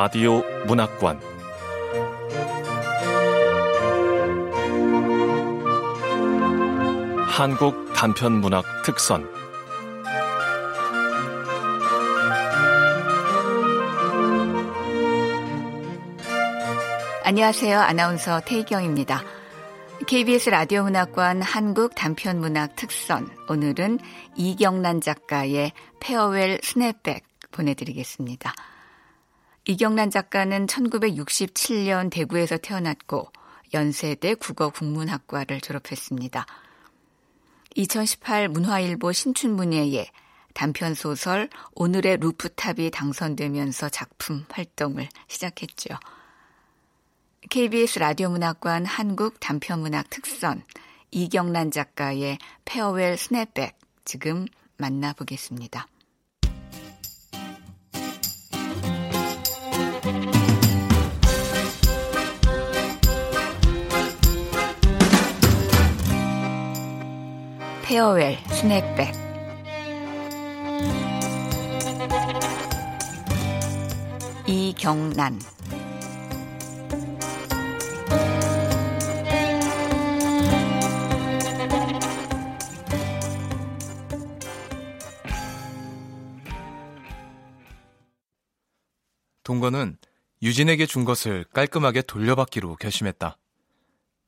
라디오 문학관 한국 단편 문학 특선 안녕하세요. 아나운서 태희경입니다. KBS 라디오 문학관 한국 단편 문학 특선 오늘은 이경란 작가의 Farewell snapback 보내드리겠습니다. 이경란 작가는 1967년 대구에서 태어났고 연세대 국어 국문학과를 졸업했습니다. 2018 문화일보 신춘문예에 단편 소설 오늘의 rooftop이 당선되면서 작품 활동을 시작했죠. KBS 라디오 문학관 한국 단편문학 특선 이경란 작가의 페어웰 스냅백 지금 만나보겠습니다. 페어웰 스냅백 이경란 동건은 유진에게 준 것을 깔끔하게 돌려받기로 결심했다.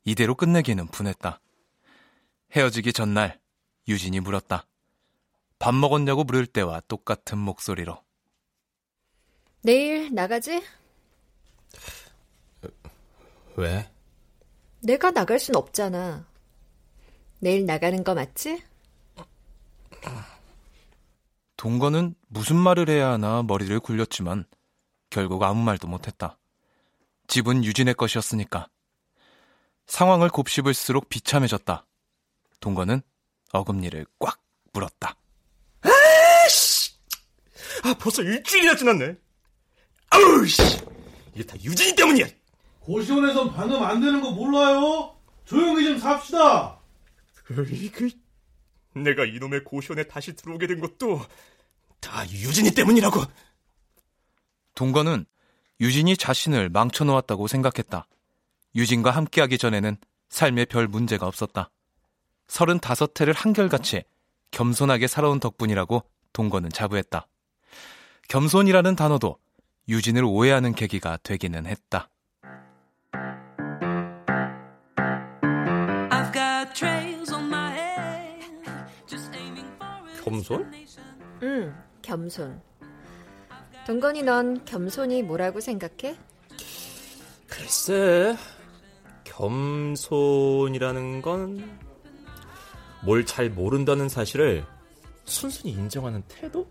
이대로 끝내기는 분했다. 헤어지기 전날 유진이 물었다. 밥 먹었냐고 물을 때와 똑같은 목소리로. 내일 나가지? 왜? 내가 나갈 순 없잖아. 내일 나가는 거 맞지? 동건은 무슨 말을 해야 하나 머리를 굴렸지만 결국 아무 말도 못했다. 집은 유진의 것이었으니까. 상황을 곱씹을수록 비참해졌다. 동건은 어금니를 꽉 물었다. 아씨! 아, 벌써 일주일이나 지났네. 아우, 씨! 이게 다 유진이 때문이야! 고시원에선 방금 안 되는 거 몰라요? 조용히 좀 삽시다! 으이그, 내가 이놈의 고시원에 다시 들어오게 된 것도 다 유진이 때문이라고! 동건은 유진이 자신을 망쳐놓았다고 생각했다. 유진과 함께하기 전에는 삶에 별 문제가 없었다. 서른다섯 해를 한결같이 겸손하게 살아온 덕분이라고 동건은 자부했다. 겸손이라는 단어도 유진을 오해하는 계기가 되기는 했다. 겸손? 응, 겸손. 동건이 넌 겸손이 뭐라고 생각해? 글쎄, 겸손이라는 건 뭘 잘 모른다는 사실을 순순히 인정하는 태도?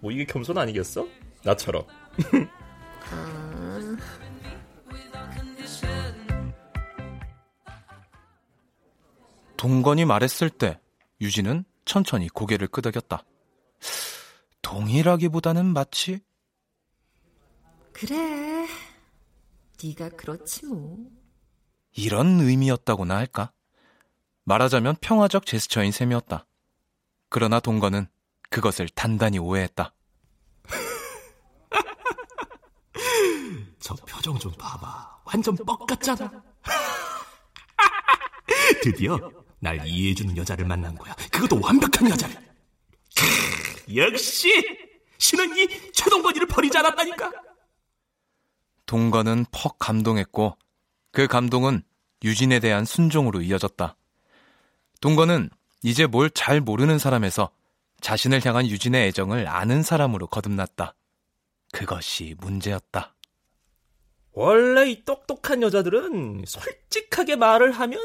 뭐 이게 겸손 아니겠어? 나처럼. 아... 동건이 말했을 때 유진은 천천히 고개를 끄덕였다. 동일하기보다는 마치 그래. 네가 그렇지 뭐. 이런 의미였다고나 할까? 말하자면 평화적 제스처인 셈이었다. 그러나 동건은 그것을 단단히 오해했다. 저 표정 좀 봐봐. 완전 뻑 같잖아. 드디어 날 이해해주는 여자를 만난 거야. 그것도 완벽한 여자를. 역시 신은 이 최동건이를 버리지 않았다니까. 동건은 퍽 감동했고 그 감동은 유진에 대한 순종으로 이어졌다. 동건은 이제 뭘 잘 모르는 사람에서 자신을 향한 유진의 애정을 아는 사람으로 거듭났다. 그것이 문제였다. 원래 이 똑똑한 여자들은 솔직하게 말을 하면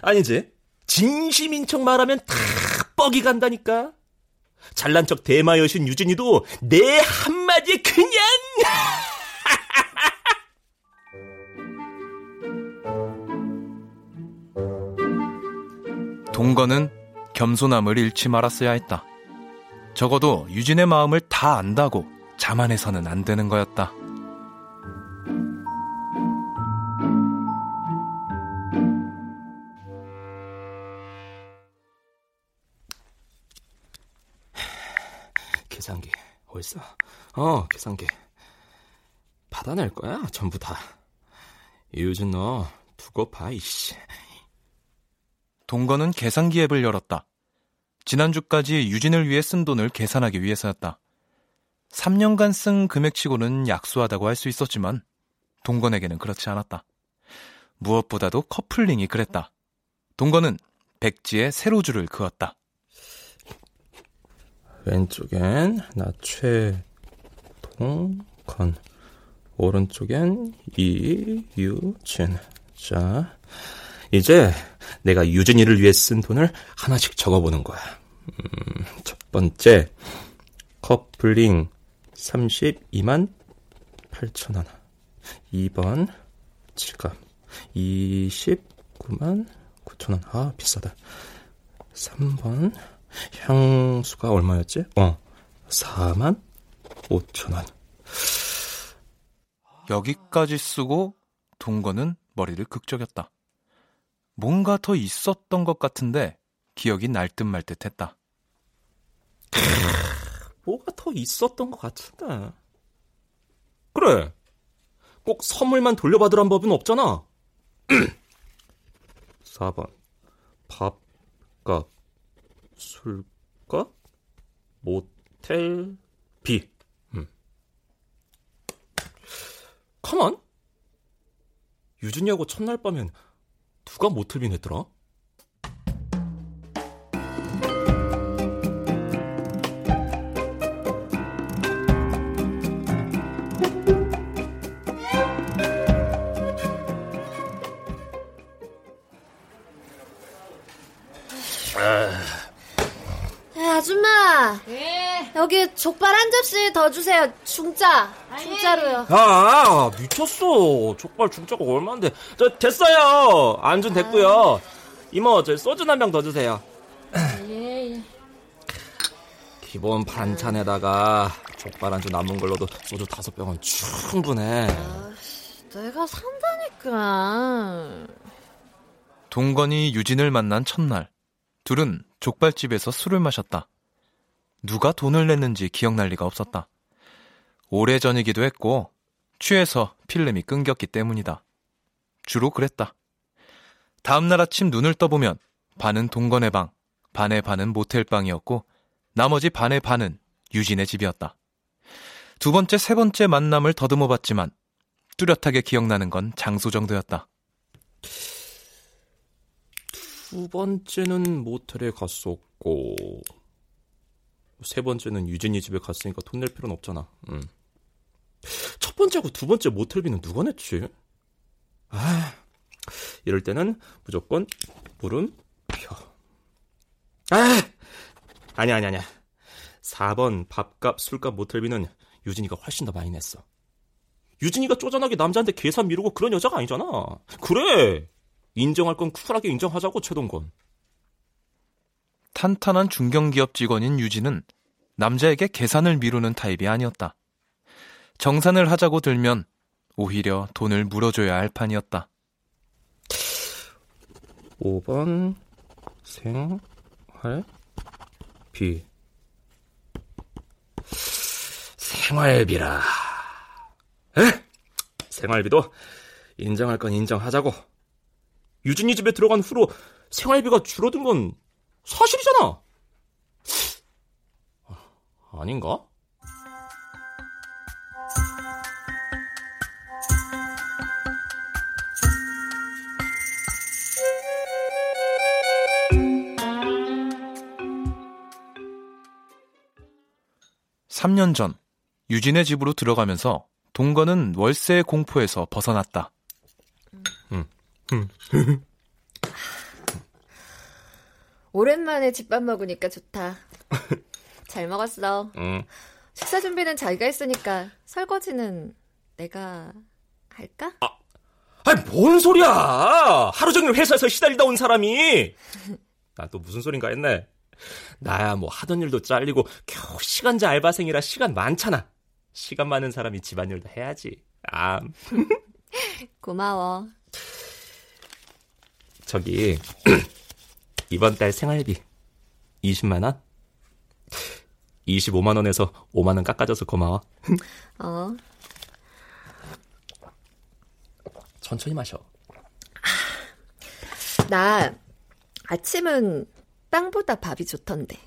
아니지 진심인 척 말하면 다 뻑이 간다니까. 잘난 척 대마 여신 유진이도 내 한마디에 그냥 동건은 겸손함을 잃지 말았어야 했다. 적어도 유진의 마음을 다 안다고 자만해서는 안 되는 거였다. 계산기 어딨어? 어 계산기 받아낼 거야, 전부 다. 이유진 너 두고 봐, 이씨. 동건은 계산기 앱을 열었다. 지난주까지 유진을 위해 쓴 돈을 계산하기 위해서였다. 3년간 쓴 금액치고는 약소하다고 할 수 있었지만 동건에게는 그렇지 않았다. 무엇보다도 커플링이 그랬다. 동건은 백지에 세로줄을 그었다. 왼쪽엔 나 최동건, 오른쪽엔 이유진. 자, 이제 내가 유진이를 위해 쓴 돈을 하나씩 적어보는 거야. 음, 첫 번째, 커플링 32만 8천 원. 2번, 지갑 29만 9천 원. 아, 비싸다. 3번, 향수가 얼마였지? 어, 4만 5천 원. 여기까지 쓰고 동건은 머리를 극적였다. 뭔가 더 있었던 것 같은데 기억이 날 듯 말 듯 했다. 뭐가 더 있었던 것 같은데. 그래. 꼭 선물만 돌려받으란 법은 없잖아. 4번. 밥값, 술값, 모텔 비. 음. 가만? 유진이하고 첫날 밤엔 누가 모텔비 냈더라? 여기 족발 한 접시 더 주세요. 중짜. 중짜로요. 아, 미쳤어. 족발 중짜가 얼마인데. 저, 됐어요. 안준 됐고요. 이모, 저 소주 한 병 더 주세요. 기본 반찬에다가 족발 안주 남은 걸로도 소주 다섯 병은 충분해. 내가 산다니까. 동건이 유진을 만난 첫날, 둘은 족발집에서 술을 마셨다. 누가 돈을 냈는지 기억날 리가 없었다. 오래전이기도 했고, 취해서 필름이 끊겼기 때문이다. 주로 그랬다. 다음날 아침 눈을 떠보면 반은 동건의 방, 반의 반은 모텔 방이었고, 나머지 반의 반은 유진의 집이었다. 두 번째, 세 번째 만남을 더듬어 봤지만, 뚜렷하게 기억나는 건 장소 정도였다. 두 번째는 모텔에 갔었고, 세 번째는 유진이 집에 갔으니까 돈 낼 필요는 없잖아. 음. 첫 번째하고 두 번째 모텔비는 누가 냈지? 아, 이럴 때는 무조건 물음표. 아, 아니야, 아니야, 아니야. 4번 밥값, 술값, 모텔비는 유진이가 훨씬 더 많이 냈어. 유진이가 쪼잔하게 남자한테 계산 미루고 그런 여자가 아니잖아. 그래. 인정할 건 쿨하게 인정하자고, 최동건. 탄탄한 중견기업 직원인 유진은 남자에게 계산을 미루는 타입이 아니었다. 정산을 하자고 들면 오히려 돈을 물어줘야 할 판이었다. 5번 생활비 생활비라 에? 생활비도 인정할 건 인정하자고 유진이 집에 들어간 후로 생활비가 줄어든 건 사실이잖아 아, 아닌가? 삼년전 유진의 집으로 들어가면서 동건은 월세의 공포에서 벗어났다. 오랜만에 집밥 먹으니까 좋다. 잘 먹었어. 응. 식사 준비는 자기가 했으니까 설거지는 내가 할까? 아니 뭔 소리야 하루 종일 회사에서 시달리다 온 사람이 나또 무슨 소린가 했네 나야 뭐 하던 일도 잘리고 겨우 시간제 알바생이라 시간 많잖아 시간 많은 사람이 집안일도 해야지 아 고마워. 저기 이번 달 생활비 20만 원 25만 원에서 5만 원 깎아줘서 고마워 어. 천천히 마셔. 나 아침은 빵보다 밥이 좋던데.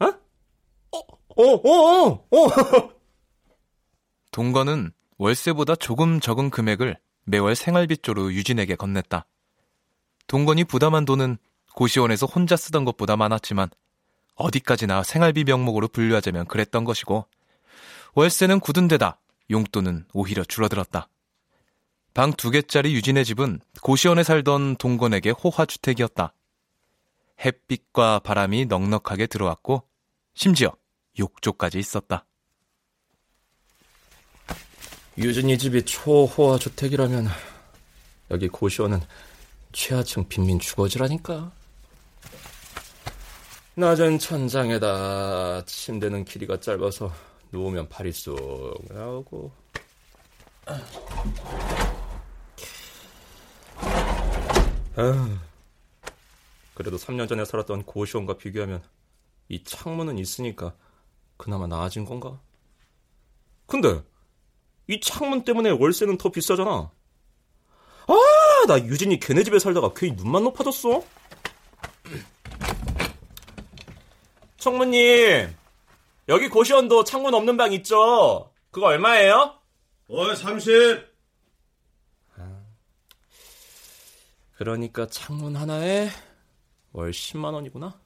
어? 어, 어, 어, 어. 동거는 월세보다 조금 적은 금액을 매월 생활비조로 유진에게 건넸다. 동건이 부담한 돈은 고시원에서 혼자 쓰던 것보다 많았지만 어디까지나 생활비 명목으로 분류하자면 그랬던 것이고 월세는 굳은 데다 용돈은 오히려 줄어들었다. 방 두 개짜리 유진의 집은 고시원에 살던 동건에게 호화주택이었다. 햇빛과 바람이 넉넉하게 들어왔고 심지어 욕조까지 있었다. 유진이 집이 초호화 주택이라면 여기 고시원은 최하층 빈민 주거지라니까. 낮은 천장에다 침대는 길이가 짧아서 누우면 팔이 쑥 나오고. 아, 그래도 3년 전에 살았던 고시원과 비교하면 이 창문은 있으니까 그나마 나아진 건가? 근데 이 창문 때문에 월세는 더 비싸잖아. 아, 나 유진이 걔네 집에 살다가 괜히 눈만 높아졌어. 청무님, 여기 고시원도 창문 없는 방 있죠? 그거 얼마예요? 월 30. 그러니까 창문 하나에 월 10만 원이구나.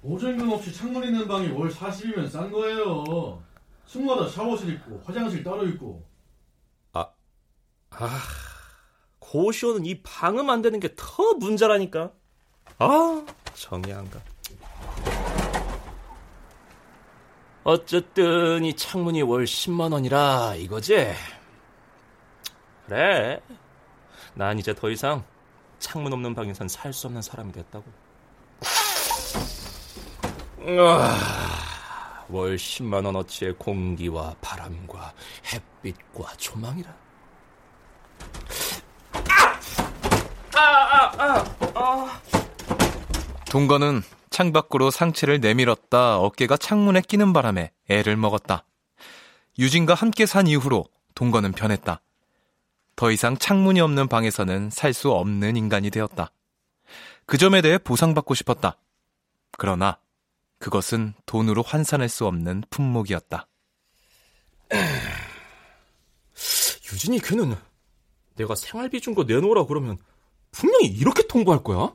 보증금 없이 창문 있는 방이 월 40이면 싼 거예요. 층마다 샤워실 있고 화장실 따로 있고. 아, 고시원은 이 방음 안 되는 게 더 문제라니까. 아, 정이 안 가. 어쨌든 이 창문이 월 10만 원이라 이거지? 그래. 난 이제 더 이상 창문 없는 방에선 살 수 없는 사람이 됐다고. 아, 월 10만 원 어치의 공기와 바람과 햇빛과 조망이라. 동거는 창밖으로 상체를 내밀었다 어깨가 창문에 끼는 바람에 애를 먹었다. 유진과 함께 산 이후로 동거는 변했다. 더 이상 창문이 없는 방에서는 살 수 없는 인간이 되었다. 그 점에 대해 보상받고 싶었다. 그러나 그것은 돈으로 환산할 수 없는 품목이었다. 유진이 걔는 내가 생활비 준 거 내놓으라 그러면 분명히 이렇게 통보할 거야?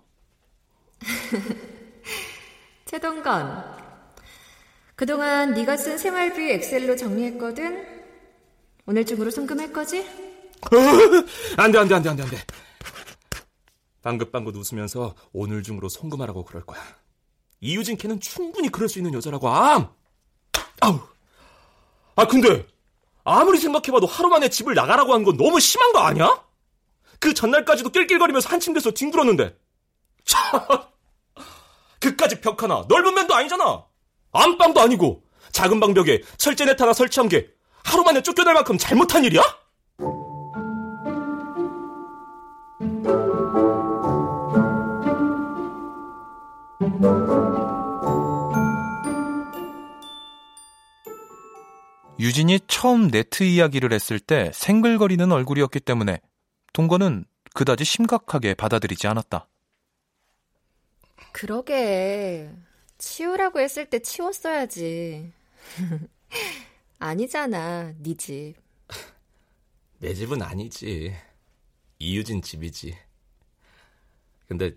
최동건, 그동안 네가 쓴 생활비 엑셀로 정리했거든? 오늘 중으로 송금할 거지? 안 돼, 안 돼, 안 돼, 안 돼, 안 돼. 방긋방긋 웃으면서 오늘 중으로 송금하라고 그럴 거야. 이유진 걔는 충분히 그럴 수 있는 여자라고, 암! 아우! 아, 근데, 아무리 생각해봐도 하루 만에 집을 나가라고 한 건 너무 심한 거 아니야? 그 전날까지도 낄낄거리면서 한 침대에서 뒹굴었는데. 참! 그까지 벽 하나, 넓은 면도 아니잖아! 안방도 아니고, 작은 방벽에 철제 네트 하나 설치한 게 하루 만에 쫓겨날 만큼 잘못한 일이야? 유진이 처음 네트 이야기를 했을 때 생글거리는 얼굴이었기 때문에 동거는 그다지 심각하게 받아들이지 않았다. 그러게. 치우라고 했을 때 치웠어야지. 아니잖아, 네 집. 내 집은 아니지. 이유진 집이지. 근데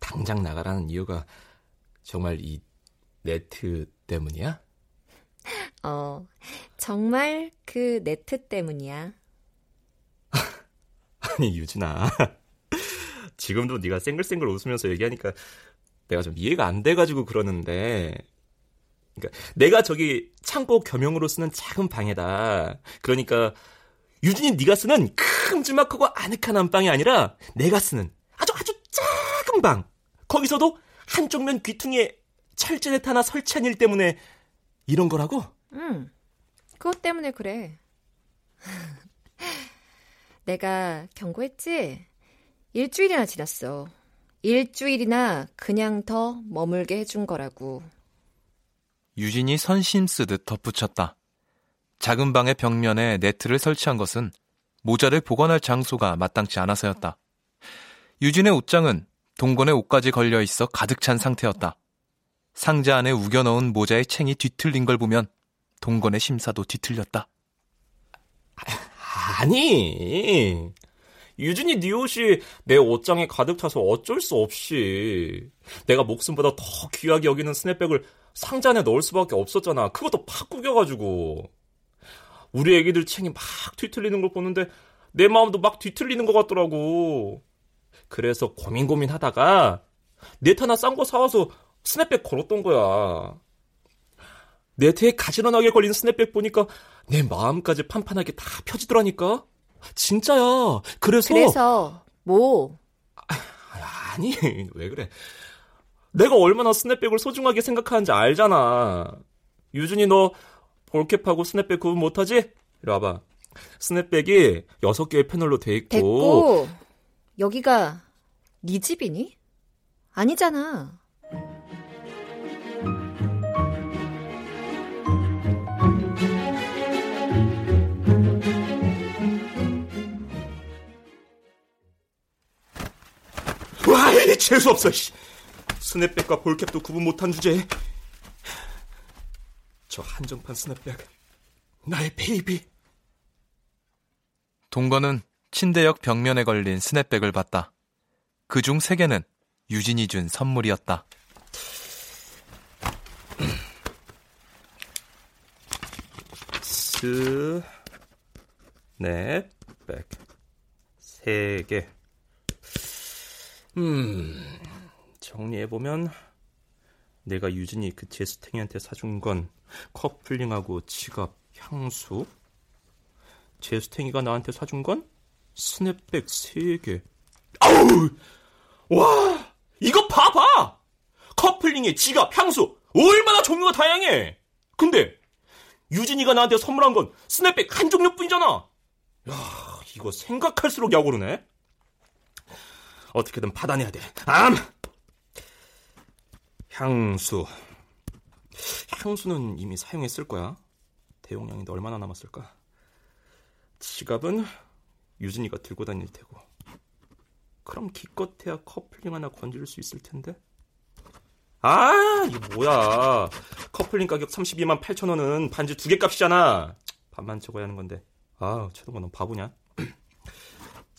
당장 나가라는 이유가 정말 이 네트 때문이야? 어, 정말 그 네트 때문이야. 아니 유진아. 지금도 네가 쌩글쌩글 웃으면서 얘기하니까 내가 좀 이해가 안 돼가지고 그러는데 그러니까 내가 저기 창고 겸용으로 쓰는 작은 방에다 그러니까 유진이 네가 쓰는 큼지막하고 아늑한 안방이 아니라 내가 쓰는 아주 아주 작은 방 거기서도 한쪽 면 귀퉁이에 철제 네트 하나 설치한 일 때문에 이런 거라고? 응. 그것 때문에 그래. 내가 경고했지? 일주일이나 지났어. 일주일이나 그냥 더 머물게 해준 거라고. 유진이 선심 쓰듯 덧붙였다. 작은 방의 벽면에 네트를 설치한 것은 모자를 보관할 장소가 마땅치 않아서였다. 유진의 옷장은 동건의 옷까지 걸려 있어 가득 찬 상태였다. 상자 안에 우겨 넣은 모자의 챙이 뒤틀린 걸 보면 동건의 심사도 뒤틀렸다. 아니, 유진이 네 옷이 내 옷장에 가득 차서 어쩔 수 없이 내가 목숨보다 더 귀하게 여기는 스냅백을 상자 안에 넣을 수밖에 없었잖아. 그것도 팍 구겨가지고. 우리 애기들 챙이 막 뒤틀리는 걸 보는데 내 마음도 막 뒤틀리는 것 같더라고. 그래서 고민 고민 하다가 네트 하나 싼 거 사와서 스냅백 걸었던 거야. 네트에 가지런하게 걸린 스냅백 보니까 내 마음까지 판판하게 다 펴지더라니까. 진짜야. 그래서 그래서 뭐? 아니 왜 그래? 내가 얼마나 snapback을 소중하게 생각하는지 알잖아. 유준이 너 볼캡하고 스냅백 구분 못하지? 이리 와봐. 스냅백이 6개의 패널로 돼 있고 됐고 여기가 네 집이니? 아니잖아. 재수 없어. 씨. snapback과 ball cap도 구분 못한 주제에 저 한정판 스냅백 나의 baby. 동건은 침대 옆 벽면에 걸린 snapback을 봤다. 그 중 세 개는 유진이 준 선물이었다. 스냅백 세 개. 음, 정리해보면, 내가 유진이 그 재수탱이한테 사준 건 커플링하고 지갑, 향수. 재수탱이가 나한테 사준 건 스냅백 3개. 아우! 와! 이거 봐봐! 커플링에 지갑, 향수. 얼마나 종류가 다양해! 근데, 유진이가 나한테 선물한 건 스냅백 한 종류뿐이잖아! 야, 이거 생각할수록 약오르네? 어떻게든 받아내야 돼. 암! 향수. 향수는 이미 사용했을 거야. 대용량인데 얼마나 남았을까? 지갑은 유진이가 들고 다닐 테고. 그럼 기껏해야 커플링 하나 건질 수 있을 텐데. 아, 이거 뭐야. 커플링 가격 32만 8천 원은 반지 두 개 값이잖아. 반만 적어야 하는 건데. 아, 최동건 넌 바보냐?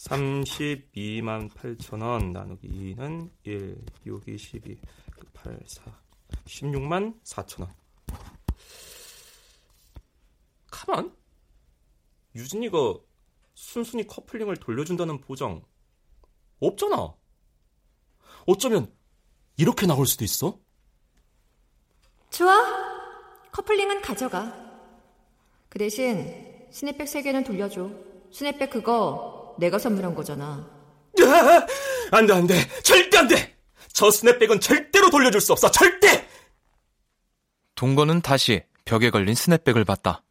32만 8천 원 나누기 2는 1, 6, 2, 12, 8, 4, 16만 4천 원. 가만? 유진이가 순순히 커플링을 돌려준다는 보장 없잖아. 어쩌면 이렇게 나올 수도 있어? 좋아. 커플링은 가져가. 그 대신 스냅백 3개는 돌려줘. 스냅백 그거 내가 선물한 거잖아. 야, 안 돼, 안 돼. 절대 안 돼! 저 snapback은 절대로 돌려줄 수 없어. 절대! 동건은 다시 벽에 걸린 snapback을 봤다.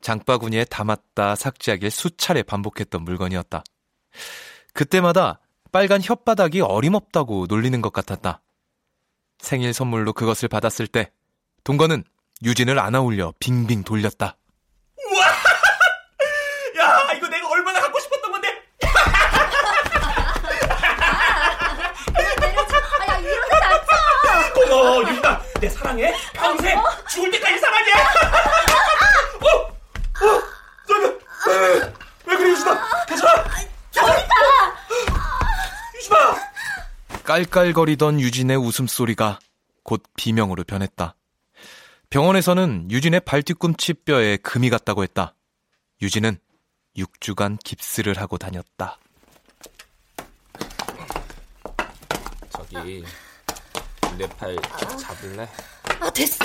장바구니에 담았다 삭제하길 수차례 반복했던 물건이었다. 그때마다 빨간 혓바닥이 어림없다고 놀리는 것 같았다. 생일 선물로 그것을 받았을 때 동건은 유진을 안아올려 빙빙 돌렸다. 야, 이거 내가 얼마나 갖고 싶었던 건데! 아, 야, 이러지 고마워, 유진아. 내 사랑해. 평생 죽을 때까지 사랑해. 어, 어, 저기, 왜, 왜 그래, 유진아? 괜찮아? 가! 유진아! 깔깔거리던 유진의 웃음소리가 곧 비명으로 변했다. 병원에서는 유진의 발뒤꿈치 뼈에 금이 갔다고 했다. 유진은 6주간 깁스를 하고 다녔다. 저기, 내 팔 잡을래? 아, 됐어!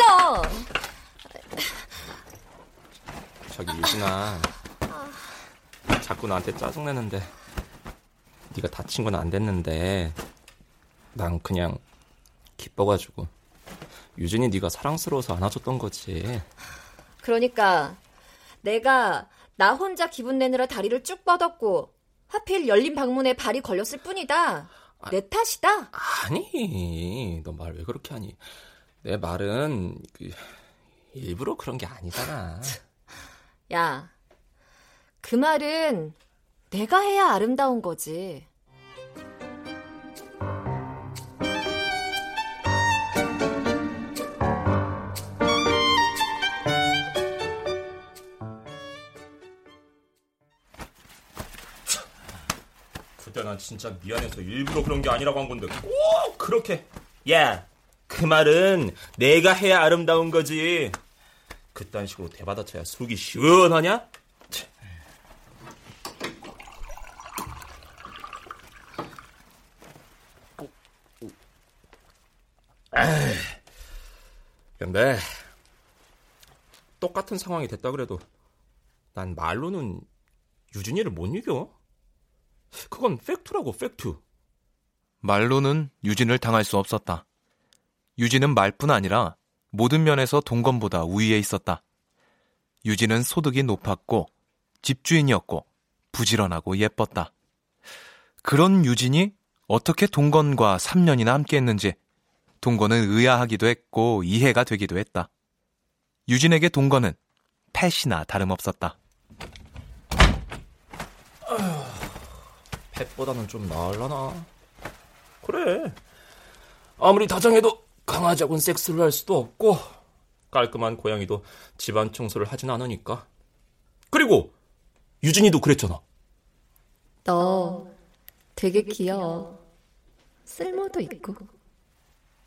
저기, 유진아. 자꾸 나한테 짜증내는데, 네가 다친 건 안 됐는데, 난 그냥 기뻐가지고. 유진이 네가 사랑스러워서 안아줬던 거지. 그러니까 내가 나 혼자 기분 내느라 다리를 쭉 뻗었고 하필 열린 방문에 발이 걸렸을 뿐이다. 내 탓이다. 아니, 너 말 왜 그렇게 하니? 내 말은 그, 일부러 그런 게 아니잖아. 야, 그 말은 내가 해야 아름다운 거지. 난 진짜 미안해서 일부러 그런 게 아니라고 한 건데 꼭 그렇게 야 그 말은 내가 해야 아름다운 거지 그딴 식으로 대받아쳐야 속이 시원하냐? 근데 똑같은 상황이 됐다 그래도 난 말로는 유진이를 못 이겨. 그건 fact라고 fact. 말로는 유진을 당할 수 없었다. 유진은 말뿐 아니라 모든 면에서 동건보다 우위에 있었다. 유진은 소득이 높았고 집주인이었고 부지런하고 예뻤다. 그런 유진이 어떻게 동건과 3년이나 함께했는지 동건은 의아하기도 했고 이해가 되기도 했다. 유진에게 동건은 pet이나 다름없었다. 펫보다는 좀 나을라나. 그래. 아무리 다정해도 강아지하고는 섹스를 할 수도 없고 깔끔한 고양이도 집안 청소를 하진 않으니까. 그리고 유진이도 그랬잖아. 너 되게 귀여워. 쓸모도 있고.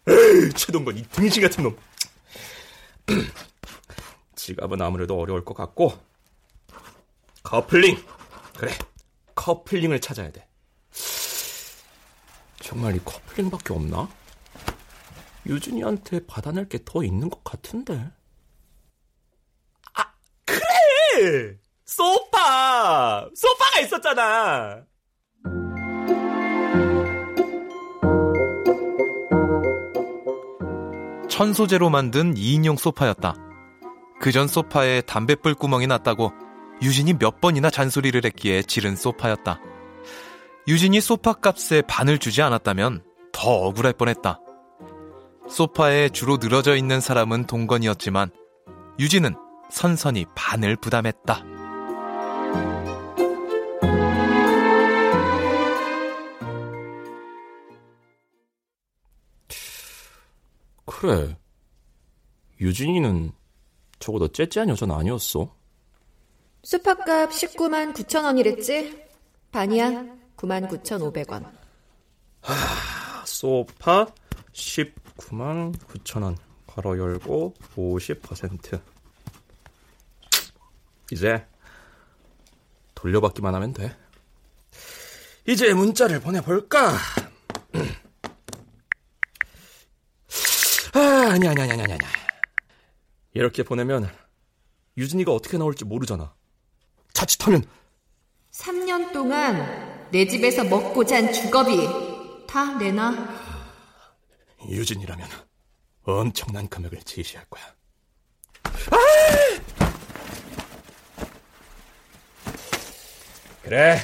에이, 최동건 이 등신 같은 놈. 지갑은 아무래도 어려울 것 같고 커플링. 그래. 커플링을 찾아야 돼. 정말 이 커플링밖에 없나? 유진이한테 받아낼 게 더 있는 것 같은데. 아, 그래! 소파! 소파가 있었잖아! 천소재로 만든 2인용 소파였다. 그전 소파에 담뱃불 구멍이 났다고 유진이 몇 번이나 잔소리를 했기에 지른 소파였다. 유진이 소파 값에 반을 주지 않았다면 더 억울할 뻔했다. 소파에 주로 늘어져 있는 사람은 동건이었지만 유진은 선선히 반을 부담했다. 그래. 유진이는 적어도 째째한 여자는 아니었어. 수파값 19만 9천 원이랬지? 반이야 9만 9천 5백원. 소파 19만 9천 원. 괄호 열고 50%. 이제 돌려받기만 하면 돼. 이제 문자를 보내볼까? 아, 아니, 아니, 아니, 아니, 아니. 이렇게 보내면 유진이가 어떻게 나올지 모르잖아. 자칫하면 3년 동안 내 집에서 먹고 잔 주거비 다 내놔. 유진이라면 엄청난 금액을 제시할 거야. 그래.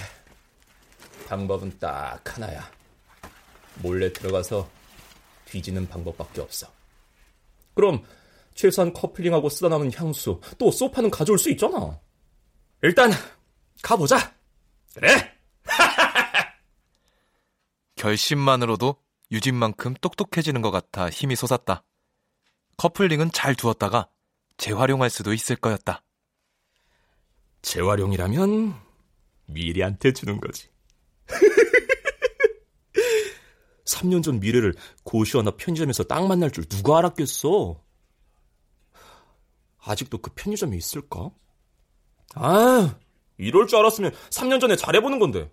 방법은 딱 하나야. 몰래 들어가서 뒤지는 방법밖에 없어. 그럼 최소한 커플링하고 쓰다 남은 향수, 또 소파는 가져올 수 있잖아. 일단 가보자. 그래. 결심만으로도 유진만큼 똑똑해지는 것 같아 힘이 솟았다. 커플링은 잘 두었다가 재활용할 수도 있을 거였다. 재활용이라면 미래한테 주는 거지. 3년 전 미래를 고시원나 편의점에서 딱 만날 줄 누가 알았겠어? 아직도 그 편의점에 있을까? 아, 이럴 줄 알았으면 3년 전에 잘해보는 건데.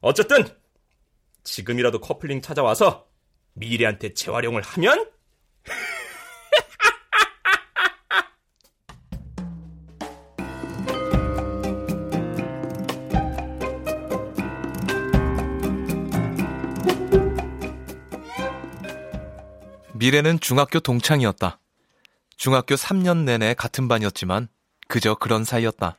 어쨌든 지금이라도 커플링 찾아와서 미래한테 재활용을 하면 미래는 중학교 동창이었다. 중학교 3년 내내 같은 반이었지만 그저 그런 사이였다.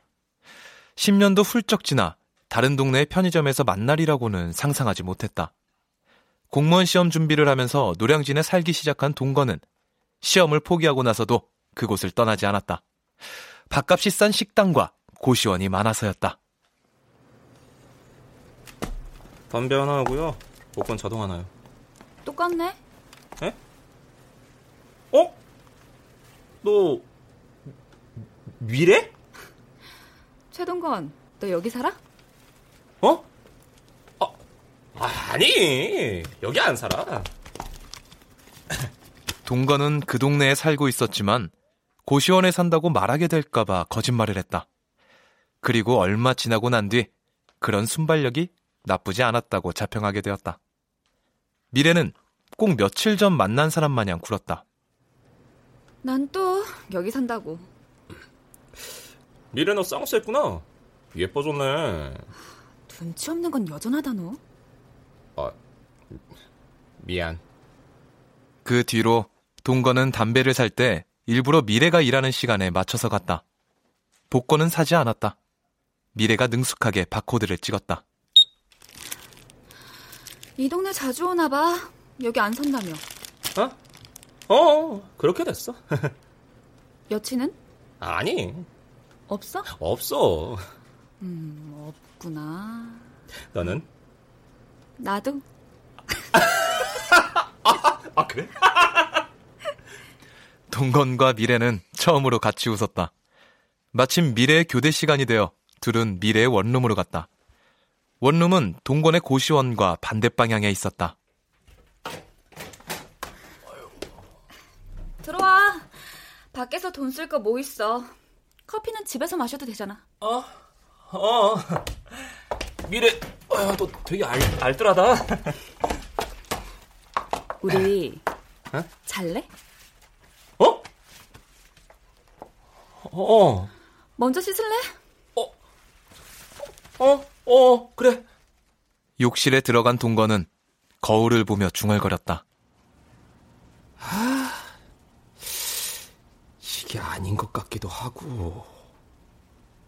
10년도 훌쩍 지나 다른 동네의 편의점에서 만날이라고는 상상하지 못했다. 공무원 시험 준비를 하면서 노량진에 살기 시작한 동거는 시험을 포기하고 나서도 그곳을 떠나지 않았다. 밥값이 싼 식당과 고시원이 많아서였다. 담배 하나 하고요. 복권 자동 하나요. 똑같네. 에? 어? 너 미래? 최동건, 너 여기 살아? 어? 아, 아니 여기 안 살아. 동건은 그 동네에 살고 있었지만 고시원에 산다고 말하게 될까봐 거짓말을 했다. 그리고 얼마 지나고 난 뒤 그런 순발력이 나쁘지 않았다고 자평하게 되었다. 미래는 꼭 며칠 전 만난 사람 마냥 굴었다. 난 또 여기 산다고. 미래 너 쌍수 했구나. 예뻐졌네. 눈치 없는 건 여전하다 너. 아, 미안. 그 뒤로 동건은 담배를 살 때 일부러 미래가 일하는 시간에 맞춰서 갔다. 복권은 사지 않았다. 미래가 능숙하게 바코드를 찍었다. 이 동네 자주 오나 봐. 여기 안 산다며. 어? 어, 그렇게 됐어. 여친은? 아니, 없어? 없어. 음, 없구나. 너는? 나도. 아, 그래? 동건과 미래는 처음으로 같이 웃었다. 마침 미래의 교대 시간이 되어 둘은 미래의 원룸으로 갔다. 원룸은 동건의 고시원과 반대 방향에 있었다. 들어와. 밖에서 돈 쓸 거 뭐 있어. 커피는 집에서 마셔도 되잖아. 어, 어. 미래, 어, 너 되게 알, 알뜰하다. 우리 어? 잘래? 어? 어, 먼저 씻을래? 어, 어, 그래. 욕실에 들어간 동건은 거울을 보며 중얼거렸다. 이게 아닌 것 같기도 하고.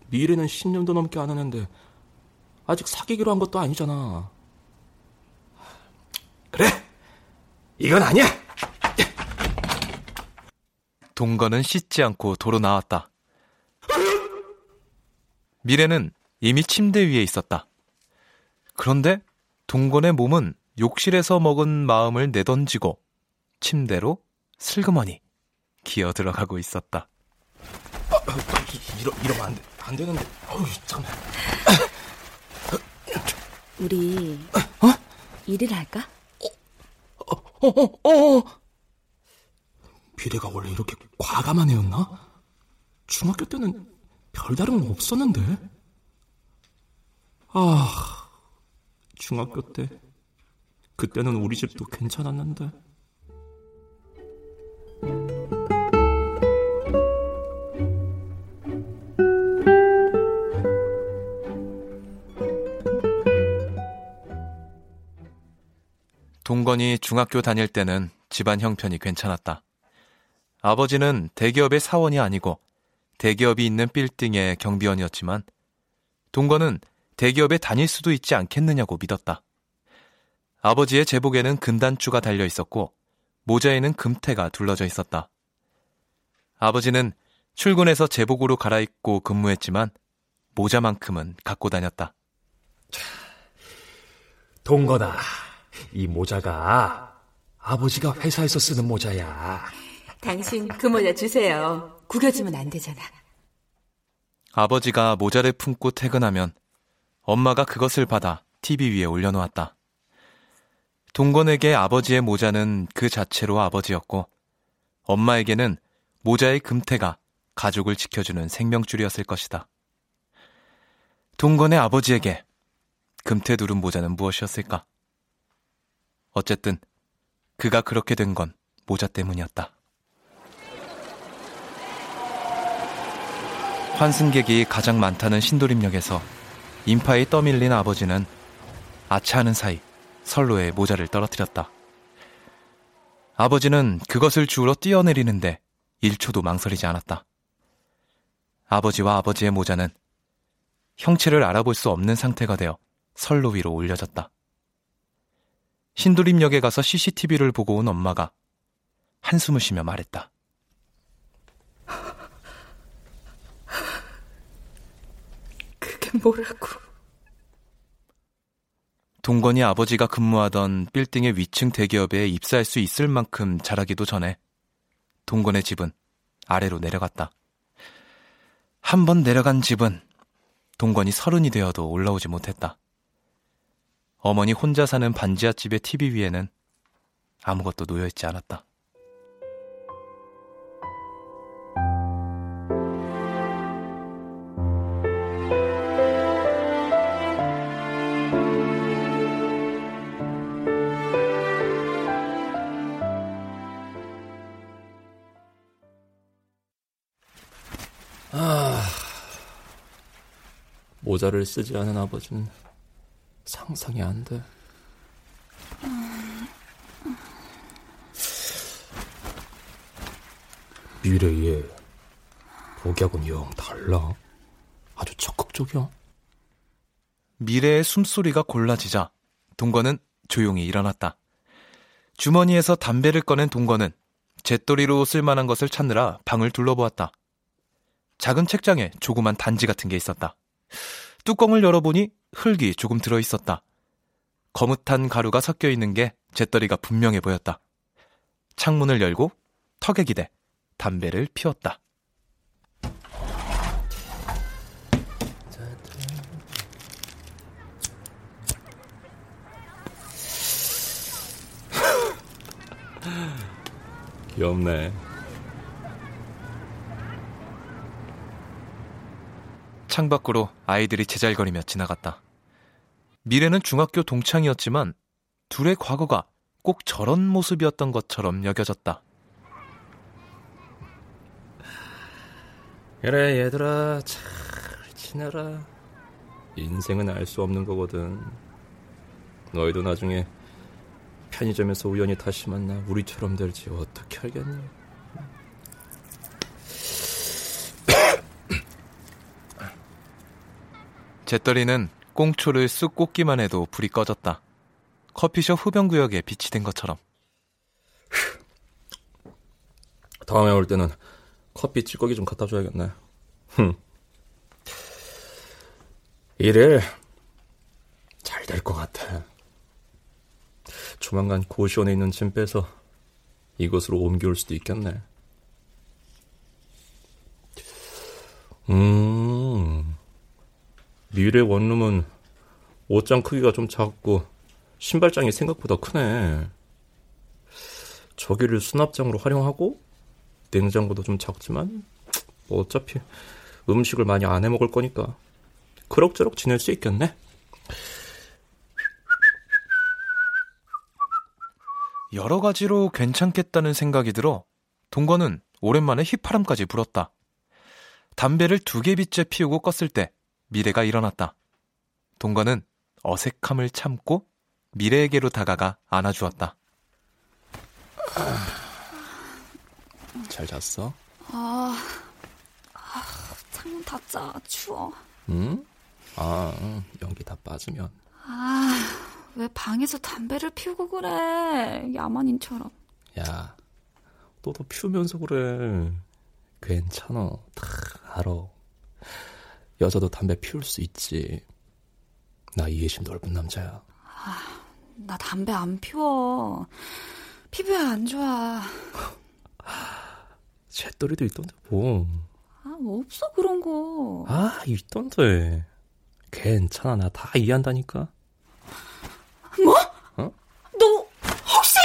미래는 10년도 넘게 안 하는데, 아직 사귀기로 한 것도 아니잖아. 그래! 이건 아니야! 동건은 씻지 않고 도로 나왔다. 미래는 이미 침대 위에 있었다. 그런데 동건의 몸은 욕실에서 먹은 마음을 내던지고 침대로 슬그머니 기어 들어가고 있었다. 이러, 이러면 안, 돼, 안 되는데. 어우, 잠깐만. 우리 일을 할까? 어, 어, 어. 미래가 원래 이렇게 과감한 애였나? 중학교 때는 별다른 거 없었는데. 아, 중학교 때. 그때는 우리 집도 괜찮았는데. 동건이 중학교 다닐 때는 집안 형편이 괜찮았다. 아버지는 대기업의 사원이 아니고 대기업이 있는 빌딩의 경비원이었지만 동건은 대기업에 다닐 수도 있지 않겠느냐고 믿었다. 아버지의 제복에는 금단추가 달려 있었고 모자에는 금태가 둘러져 있었다. 아버지는 출근해서 제복으로 갈아입고 근무했지만 모자만큼은 갖고 다녔다. 동건아, 이 모자가 아버지가 회사에서 쓰는 모자야. 당신 그 모자 주세요. 구겨지면 안 되잖아. 아버지가 모자를 품고 퇴근하면 엄마가 그것을 받아 TV 위에 올려놓았다. 동건에게 아버지의 모자는 그 자체로 아버지였고 엄마에게는 모자의 금태가 가족을 지켜주는 생명줄이었을 것이다. 동건의 아버지에게 금태 두른 모자는 무엇이었을까? 어쨌든 그가 그렇게 된 건 모자 때문이었다. 환승객이 가장 많다는 신도림역에서 인파에 떠밀린 아버지는 아차하는 사이 선로에 모자를 떨어뜨렸다. 아버지는 그것을 주우러 뛰어내리는데 1초도 망설이지 않았다. 아버지와 아버지의 모자는 형체를 알아볼 수 없는 상태가 되어 선로 위로 올려졌다. 신도림역에 가서 CCTV를 보고 온 엄마가 한숨을 쉬며 말했다. 뭐라고? 동건이 아버지가 근무하던 빌딩의 위층 대기업에 입사할 수 있을 만큼 자라기도 전에 동건의 집은 아래로 내려갔다. 한 번 내려간 집은 동건이 서른이 되어도 올라오지 못했다. 어머니 혼자 사는 반지하 집의 TV 위에는 아무것도 놓여있지 않았다. 아, 모자를 쓰지 않은 아버지는 상상이 안 돼. 미래에 복약은 영 달라. 아주 적극적이야. 미래의 숨소리가 골라지자 동건은 조용히 일어났다. 주머니에서 담배를 꺼낸 동건은 재떨이로 쓸만한 것을 찾느라 방을 둘러보았다. 작은 책장에 조그만 단지 같은 게 있었다. 뚜껑을 열어보니 흙이 조금 들어 있었다. 거뭇한 가루가 섞여 있는 게 재떨이가 분명해 보였다. 창문을 열고 턱에 기대 담배를 피웠다. 귀엽네. 창밖으로 아이들이 제잘거리며 지나갔다. 미래는 중학교 동창이었지만 둘의 과거가 꼭 저런 모습이었던 것처럼 여겨졌다. 그래 얘들아 잘 지내라. 인생은 알 수 없는 거거든. 너희도 나중에 편의점에서 우연히 다시 만나 우리처럼 될지 어떻게 알겠니? 재떨이는 꽁초를 쑥 꽂기만 해도 불이 꺼졌다. 커피숍 흡연구역에 빛이 된 것처럼. 다음에 올 때는 커피 찌꺼기 좀 갖다 줘야겠네. 흠. 일일 잘될 것 같아. 조만간 고시원에 있는 짐 빼서 이곳으로 옮겨올 수도 있겠네. 음, 미래 원룸은 옷장 크기가 좀 작고 신발장이 생각보다 크네. 저기를 수납장으로 활용하고 냉장고도 좀 작지만 뭐 어차피 음식을 많이 안 해 먹을 거니까 그럭저럭 지낼 수 있겠네. 여러 가지로 괜찮겠다는 생각이 들어 동건은 오랜만에 휘파람까지 불었다. 담배를 두 개 빗째 피우고 껐을 때 미래가 일어났다. 동건은 어색함을 참고 미래에게로 다가가 안아주었다. 잘 잤어? 아, 아 창문 닫자. 추워. 응? 아, 응. 연기 다 빠지면. 아, 왜 방에서 담배를 피우고 그래. 야만인처럼. 야, 너도 피우면서 그래. 괜찮아. 다 알아. 여자도 담배 피울 수 있지. 나 이해심 넓은 남자야. 아, 나 담배 안 피워. 피부에 안 좋아. 잿더리도 있던데 뭐. 아, 없어 그런 거. 아, 있던데. 괜찮아. 나 다 이해한다니까. 뭐? 어? 너 혹시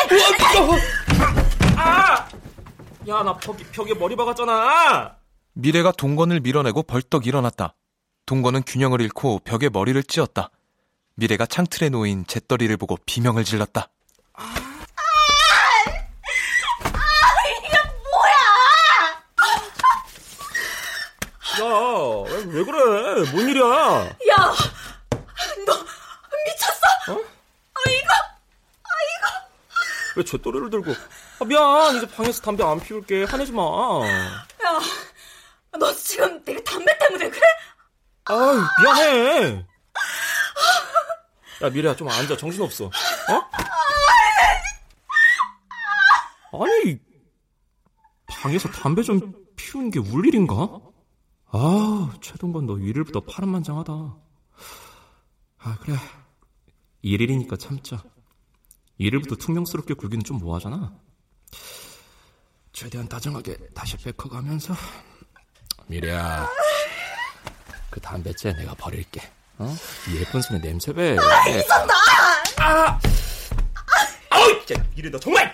아! 야, 나 벽, 벽에 머리 박았잖아. 미래가 동건을 밀어내고 벌떡 일어났다. 동건은 균형을 잃고 벽에 머리를 찧었다. 미래가 창틀에 놓인 잿더리를 보고 비명을 질렀다. 아, 야, 왜, 왜 그래? 뭔 일이야? 야, 너 미쳤어? 어? 아 이거, 아 이거. 왜 잿더리를 들고? 아, 미안. 이제 방에서 담배 안 피울게. 화내지 마. 야, 너 지금 내가 담배 때문에 그래? 아이, 미안해. 야, 미래야, 좀 앉아. 정신없어. 어? 아니, 방에서 담배 좀 피우는 게 울 일인가? 아, 최동건 너 일일부터 파란만장하다. 아, 그래. 일일이니까 참자. 일일부터 퉁명스럽게 굴기는 좀 뭐하잖아. 최대한 다정하게 다시 뺏어가면서 미래야 그 담배째 내가 버릴게 어? 이 예쁜 손에 냄새 배 아, 이선다! 아! 아우, 진짜 미래 너 정말! 야,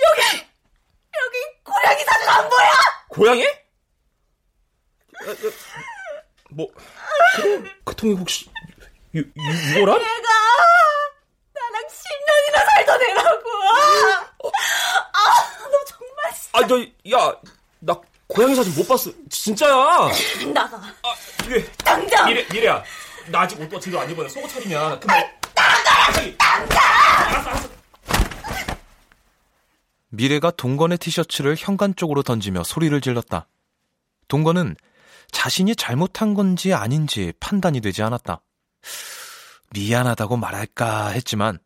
여기, 여기 고양이 사진 안 보여? 고양이? 아, 뭐, 그, 그 통이 혹시, 유, 유, 유보란? 내가 나랑 10년이나 살던 애라고. 아, 너 정말. 아, 너, 야, 나 고양이 사진 못 봤어. 진짜야. 나가. 아, 미래. 당장. 미래, 미래야. 나 아직 옷 같은 거안 입었네. 속옷 차리면. 그만. 나가! 당장! 알았어, 알았어. 미래가 동건의 티셔츠를 현관 쪽으로 던지며 소리를 질렀다. 동건은 자신이 잘못한 건지 아닌지 판단이 되지 않았다. 미안하다고 말할까 했지만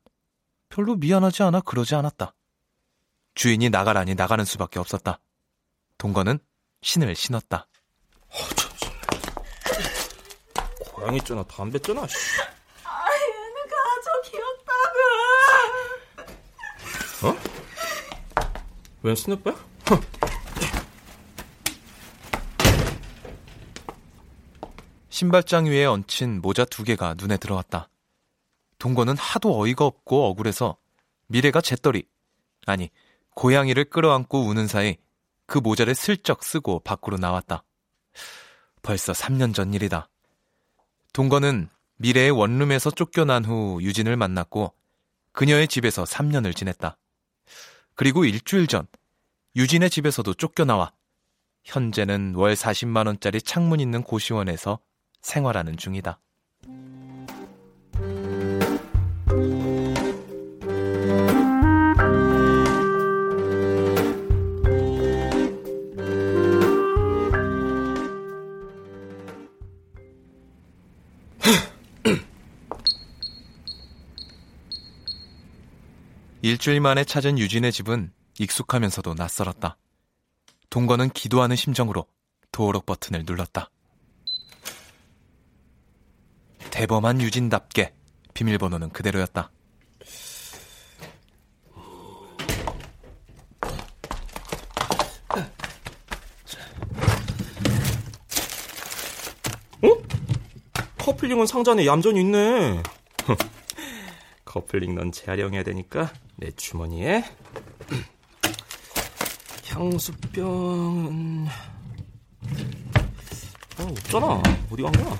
별로 미안하지 않아 그러지 않았다. 주인이 나가라니 나가는 수밖에 없었다. 동건은 신을 신었다. 어, 고양이 쩌나 담배 쩌나. 씨. 아, 얘는 가져 귀엽다고. 어? 웬 스냅백? 신발장 위에 얹힌 모자 두 개가 눈에 들어왔다. 동건은 하도 어이가 없고 억울해서 미래가 재떨이, 아니, 고양이를 끌어안고 우는 사이 그 모자를 슬쩍 쓰고 밖으로 나왔다. 벌써 3년 전 일이다. 동건은 미래의 원룸에서 쫓겨난 후 유진을 만났고 그녀의 집에서 3년을 지냈다. 그리고 일주일 전 유진의 집에서도 쫓겨나와 현재는 월 40만 원짜리 창문 있는 고시원에서 생활하는 중이다. 일주일 만에 찾은 유진의 집은 익숙하면서도 낯설었다. 동건은 기도하는 심정으로 도어록 버튼을 눌렀다. 대범한 유진답게 비밀번호는 그대로였다. 어? 커플링은 상자 안에 얌전히 있네. 커플링 넌 재활용해야 되니까 내 주머니에 향수병은 아, 없잖아. 어디 간 거야?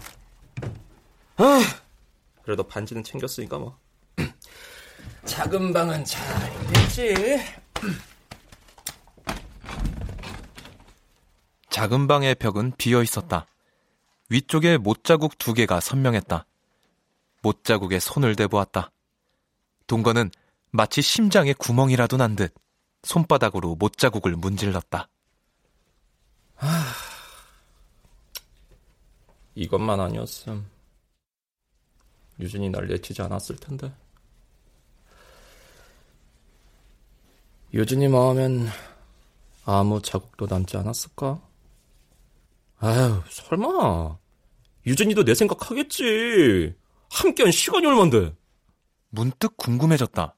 아, 그래도 반지는 챙겼으니까 뭐. 작은 방은 잘 있겠지. 작은 방의 벽은 비어 있었다. 위쪽에 못자국 두 개가 선명했다. 못자국에 손을 대보았다. 동건은 마치 심장에 구멍이라도 난 듯 손바닥으로 못자국을 문질렀다. 아, 이것만 아니었음. 유진이 날 내치지 않았을 텐데. 유진이 마음엔 아무 자국도 남지 않았을까? 아유, 설마. 유진이도 내 생각 하겠지. 함께한 시간이 얼만데. 문득 궁금해졌다.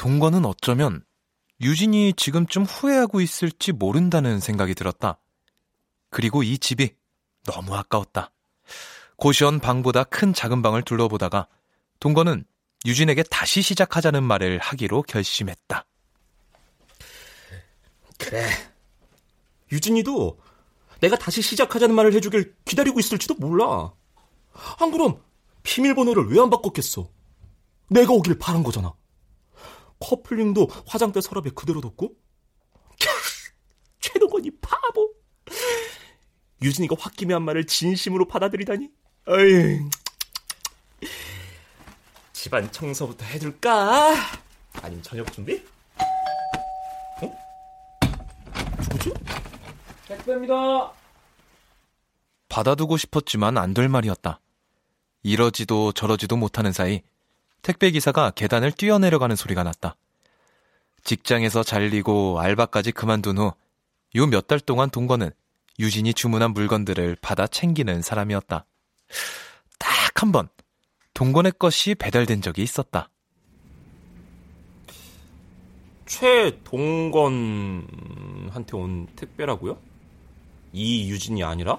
동건은 어쩌면 유진이 지금쯤 후회하고 있을지 모른다는 생각이 들었다. 그리고 이 집이 너무 아까웠다. 고시원 방보다 큰 작은 방을 둘러보다가 동건은 유진에게 다시 시작하자는 말을 하기로 결심했다. 그래. 유진이도 내가 다시 시작하자는 말을 해주길 기다리고 있을지도 몰라. 안 그럼 비밀번호를 왜 안 바꿨겠어? 내가 오길 바란 거잖아. 커플링도 화장대 서랍에 그대로 뒀고? 최동건이 바보. 유진이가 홧김에 말을 진심으로 받아들이다니? 어이. 집안 청소부터 해둘까? 아니면 저녁 준비? 어? 누구지? 택배입니다. 받아두고 싶었지만 안 될 말이었다. 이러지도 저러지도 못하는 사이 택배 기사가 계단을 뛰어내려가는 소리가 났다. 직장에서 잘리고 알바까지 그만둔 후 요 몇 달 동안 동건은 유진이 주문한 물건들을 받아 챙기는 사람이었다. 딱 한 번 동건의 것이 배달된 적이 있었다. 최동건한테 온 택배라고요? 이유진이 아니라?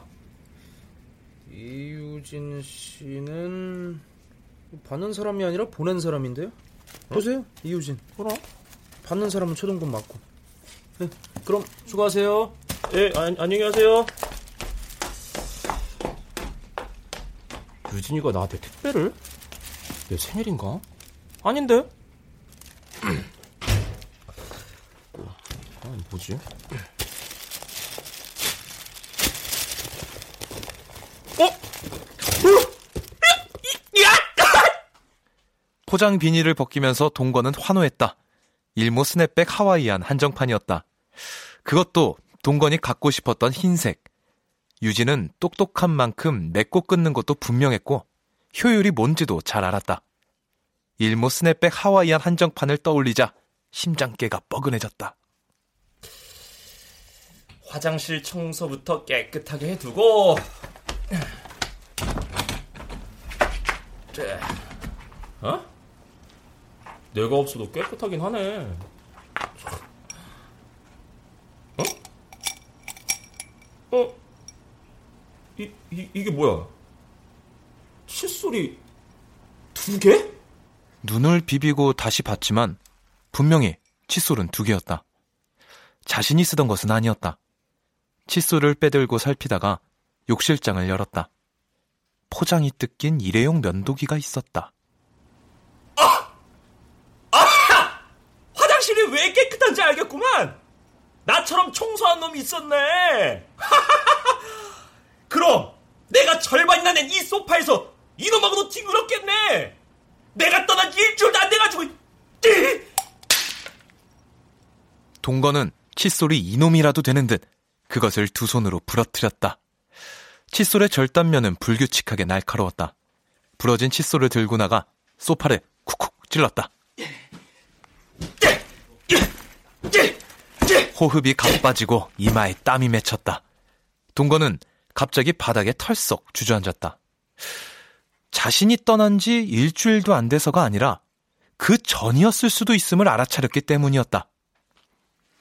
이유진 씨는 받는 사람이 아니라 보낸 사람인데요. 보세요, 이유진. 그럼 받는 사람은 최동건 맞고. 네, 그럼 수고하세요. 예, 안, 안녕히 가세요. 유진이가 나한테 택배를? 내 생일인가? 아닌데? 아, 뭐지? 포장 비닐을 벗기면서 동건은 환호했다. 일모 스냅백 하와이안 한정판이었다. 그것도 동건이 갖고 싶었던 흰색. 유진은 똑똑한 만큼 맺고 끊는 것도 분명했고 효율이 뭔지도 잘 알았다. 일모 스냅백 하와이안 한정판을 떠올리자 심장깨가 뻐근해졌다. 화장실 청소부터 깨끗하게 해두고 어? 내가 없어도 깨끗하긴 하네 어? 어? 이, 이, 이게 뭐야? 칫솔이 두 개? 눈을 비비고 다시 봤지만 분명히 칫솔은 두 개였다. 자신이 쓰던 것은 아니었다. 칫솔을 빼들고 살피다가 욕실장을 열었다. 포장이 뜯긴 일회용 면도기가 있었다. 화장실이 왜 깨끗한지 알겠구만. 나처럼 청소한 놈이 있었네. 그럼 내가 절반이나 낸 이 소파에서 이놈하고도 뒹굴었겠네. 내가 떠난 지 일주일도 안 돼가지고. 동건은 칫솔이 이놈이라도 되는 듯 그것을 두 손으로 부러뜨렸다. 칫솔의 절단면은 불규칙하게 날카로웠다. 부러진 칫솔을 들고 나가 소파를 쿡쿡 찔렀다. 호흡이 가빠지고 이마에 땀이 맺혔다. 동건은 갑자기 바닥에 털썩 주저앉았다. 자신이 떠난 지 일주일도 안 돼서가 아니라 그 전이었을 수도 있음을 알아차렸기 때문이었다.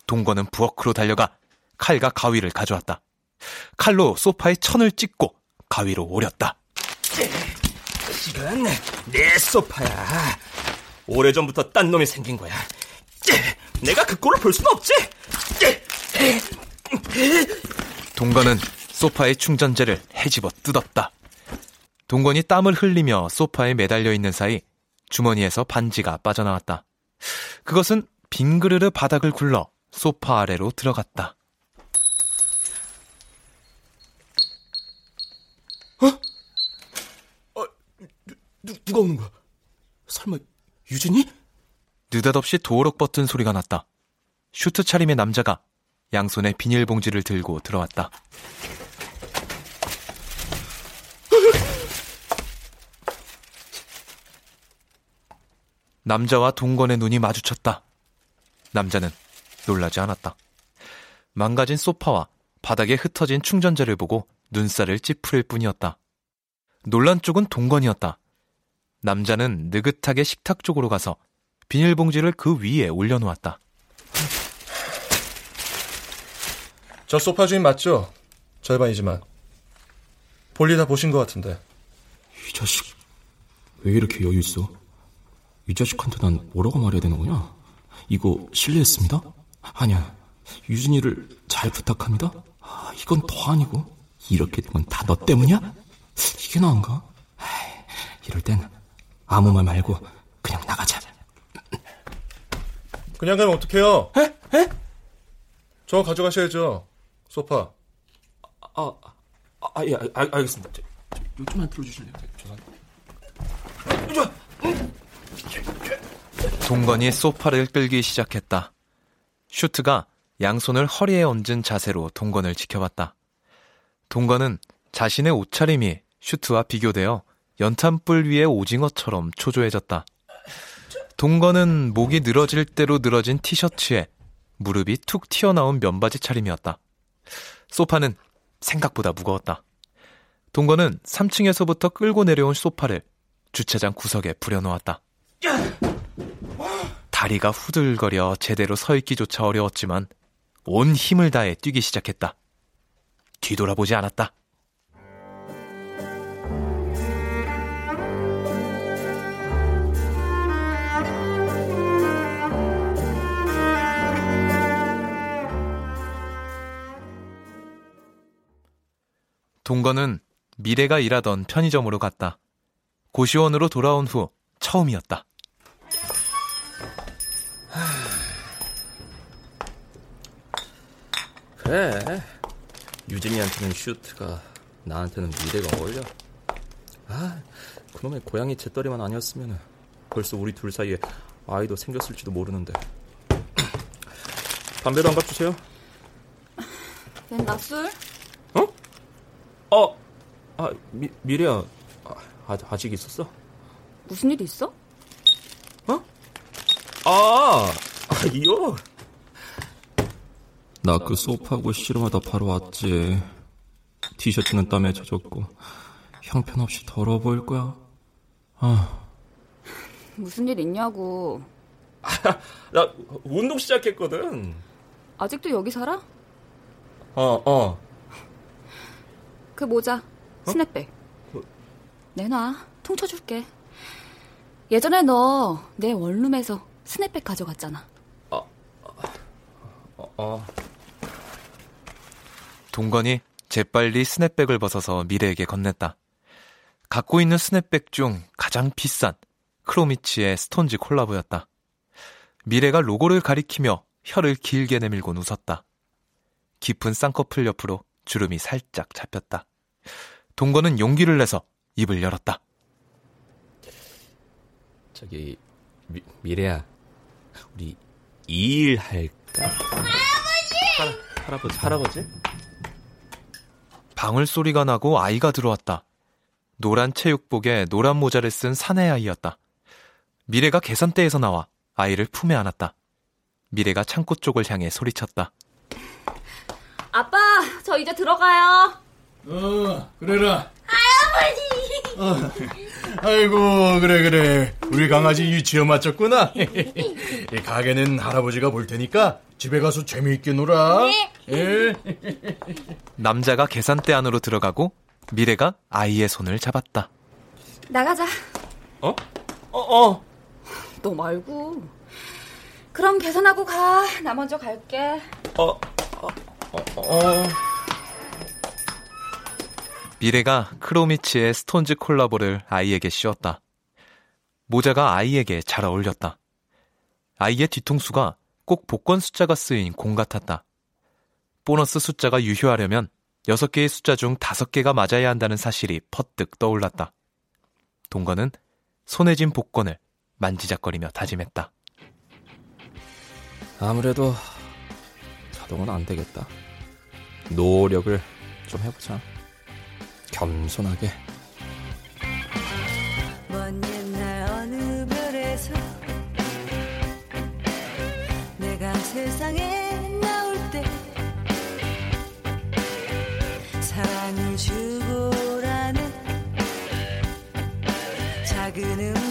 동건은 부엌으로 달려가 칼과 가위를 가져왔다. 칼로 소파에 천을 찍고 가위로 오렸다. 이건 내 소파야. 오래전부터 딴 놈이 생긴 거야. 내가 그 꼴을 볼 수는 없지. 동건은 소파의 충전재를 헤집어 뜯었다. 동건이 땀을 흘리며 소파에 매달려 있는 사이 주머니에서 반지가 빠져나왔다. 그것은 빙그르르 바닥을 굴러 소파 아래로 들어갔다. 누, 누가 오는 거야? 설마 유진이? 느닷없이 도어록 버튼 소리가 났다. 슈트 차림의 남자가 양손에 비닐봉지를 들고 들어왔다. 남자와 동건의 눈이 마주쳤다. 남자는 놀라지 않았다. 망가진 소파와 바닥에 흩어진 충전재를 보고 눈살을 찌푸릴 뿐이었다. 놀란 쪽은 동건이었다. 남자는 느긋하게 식탁 쪽으로 가서 비닐봉지를 그 위에 올려놓았다. 저 소파 주인 맞죠? 절반이지만. 볼일 다 보신 것 같은데. 이 자식 왜 이렇게 여유 있어? 이 자식한테 난 뭐라고 말해야 되는 거냐? 이거 실례했습니다. 아니야, 유진이를 잘 부탁합니다. 아, 이건 더 아니고 이렇게 된건다너 때문이야? 이게 나은가? 에이, 이럴 땐 아무 말 말고 그냥 나가자. 그냥 가면 어떡해요? 에? 에? 저 가져가셔야죠. 소파. 아, 아, 아 예, 알, 알겠습니다. 저, 저, 요즘만 들어주실래요? 죄송합니다. 동건이 소파를 끌기 시작했다. 슈트가 양손을 허리에 얹은 자세로 동건을 지켜봤다. 동건은 자신의 옷차림이 슈트와 비교되어 연탄불 위의 오징어처럼 초조해졌다. 동건은 목이 늘어질 대로 늘어진 티셔츠에 무릎이 툭 튀어나온 면바지 차림이었다. 소파는 생각보다 무거웠다. 동거는 3층에서부터 끌고 내려온 소파를 주차장 구석에 부려놓았다. 다리가 후들거려 제대로 서 있기조차 어려웠지만 온 힘을 다해 뛰기 시작했다. 뒤돌아보지 않았다. 동거는 미래가 일하던 편의점으로 갔다. 고시원으로 돌아온 후 처음이었다. 그래. 유진이한테는 슈트가 나한테는 미래가 어울려. 아, 그놈의 고양이 재떨이만 아니었으면 벌써 우리 둘 사이에 아이도 생겼을지도 모르는데. 담배도 한갑 주세요. 웬 낮술? 어? 어, 아, 미, 미래야. 아, 아직 있었어? 무슨 일 있어? 어? 아, 아 이요? 나 그 소파고 씨름하다 바로 왔지. 티셔츠는 땀에 젖었고 형편없이 더러워 보일 거야. 아. 무슨 일 있냐고. 나 운동 시작했거든. 아직도 여기 살아? 어, 어. 그 모자, 스냅백. 내놔, 퉁쳐줄게. 예전에 너 내 원룸에서 스냅백 가져갔잖아. 어, 어. 동건이 재빨리 snapback을 벗어서 미래에게 건넸다. 갖고 있는 스냅백 중 가장 비싼 크로미치의 스톤지 collabo였다. 미래가 로고를 가리키며 혀를 길게 내밀곤 웃었다. 깊은 쌍꺼풀 옆으로 주름이 살짝 잡혔다. 동건은 용기를 내서 입을 열었다. 저기 미, 미래야, 우리 일 할까? 할아버지! 할 아버지, 할아버지? 방울 소리가 나고 아이가 들어왔다. 노란 체육복에 노란 모자를 쓴 사내 아이였다. 미래가 계산대에서 나와 아이를 품에 안았다. 미래가 창고 쪽을 향해 소리쳤다. 아빠, 저 이제 들어가요. 어, 그래라. 할아버지! 어, 아이고, 그래, 그래. 우리 강아지 유치원 마쳤구나. 이 가게는 할아버지가 볼 테니까 집에 가서 재미있게 놀아. 네. 예. 남자가 계산대 안으로 들어가고 미래가 아이의 손을 잡았다. 나가자. 어? 어, 어. 너 말고. 그럼 계산하고 가. 나 먼저 갈게. 어, 어, 어, 어. 미래가 크로미치의 스톤즈 콜라보를 아이에게 씌웠다. 모자가 아이에게 잘 어울렸다. 아이의 뒤통수가 꼭 복권 숫자가 쓰인 공 같았다. 보너스 숫자가 유효하려면 6개의 숫자 중 5개가 맞아야 한다는 사실이 퍼뜩 떠올랐다. 동거는 손에 쥔 복권을 만지작거리며 다짐했다. 아무래도 자동은 안 되겠다. 노력을 좀 해보자. 겸손하게. 사랑을 주고라는 작은 음